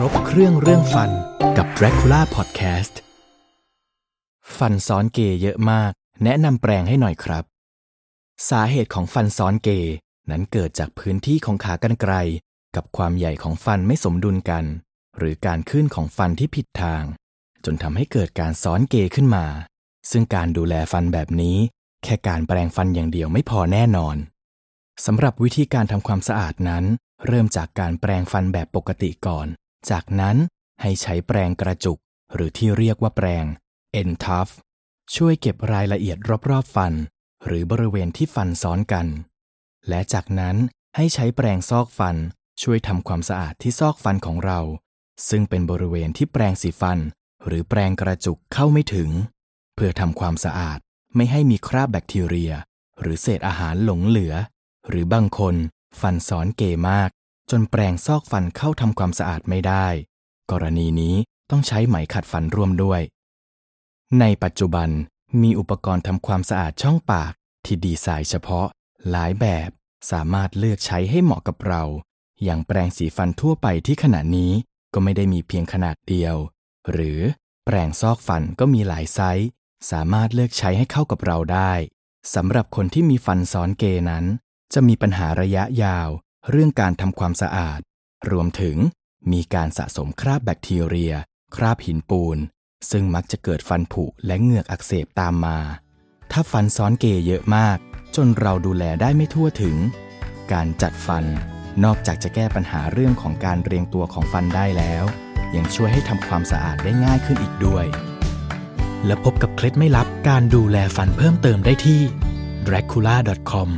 ครบเครื่องเรื่องฟันกับ Dracula Podcast ฟันซ้อนเกยเยอะมาก แนะนำแปลงให้หน่อยครับ สาเหตุของฟันซ้อนเกยนั้นเกิดจากพื้นที่ของขากรรไกรกับความใหญ่ของฟันไม่สมดุลกัน หรือการขึ้นของฟันที่ผิดทาง จนทำให้เกิดการซ้อนเกยขึ้นมา ซึ่งการดูแลฟันแบบนี้ แค่การแปรงฟันอย่างเดียวไม่พอแน่นอนสำหรับวิธีการทำความสะอาดนั้น เริ่มจากการแปรงฟันแบบปกติก่อน จากนั้นให้ใช้แปรงกระจุก หรือที่เรียกว่าแปรง N t u f ช่วยเก็บรายละเอียดรอบๆฟัน หรือบริเวณที่ฟันซ้อนกัน และจากนั้นให้ใช้แปรงซอกฟันช่วยทำความสะอาดที่ซอกฟันของเรา ซึ่งเป็นบริเวณที่แปรงสีฟัน หรือแปรงกระจุกเข้าไม่ถึง เพื่อทำความสะอาดไม่ให้มีคราบแบคทีเรีย หรือเศษอาหารหลงเหลือ หรือบางคนฟันซ้อนเกมาก จนแปรงซอกฟันเข้าทำความสะอาดไม่ได้ กรณีนี้ต้องใช้ไหมขัดฟันร่วมด้วย ในปัจจุบันมีอุปกรณ์ทำความสะอาดช่องปากที่ดีไซน์เฉพาะ หลายแบบสามารถเลือกใช้ให้เหมาะกับเรา อย่างแปรงสีฟันทั่วไปที่ขณะนี้ก็ไม่ได้มีเพียงขนาดเดียว หรือแปรงซอกฟันก็มีหลายไซส์ สามารถเลือกใช้ให้เข้ากับเราได้สำหรับคนที่มีฟันซ้อนเกนั้น จะมีปัญหาระยะยาว เรื่องการทำความสะอาด รวมถึงมีการสะสมคราบแบคทีเรีย คราบหินปูน ซึ่งมักจะเกิดฟันผุและเหงือกอักเสบตามมา ถ้าฟันซ้อนเกยเยอะมาก จนเราดูแลได้ไม่ทั่วถึง การจัดฟันนอกจากจะแก้ปัญหาเรื่องของการเรียงตัวของฟันได้แล้ว ยังช่วยให้ทำความสะอาดได้ง่ายขึ้นอีกด้วย และพบกับเคล็ดไม่ลับการดูแลฟันเพิ่มเติมได้ที่ dracula.com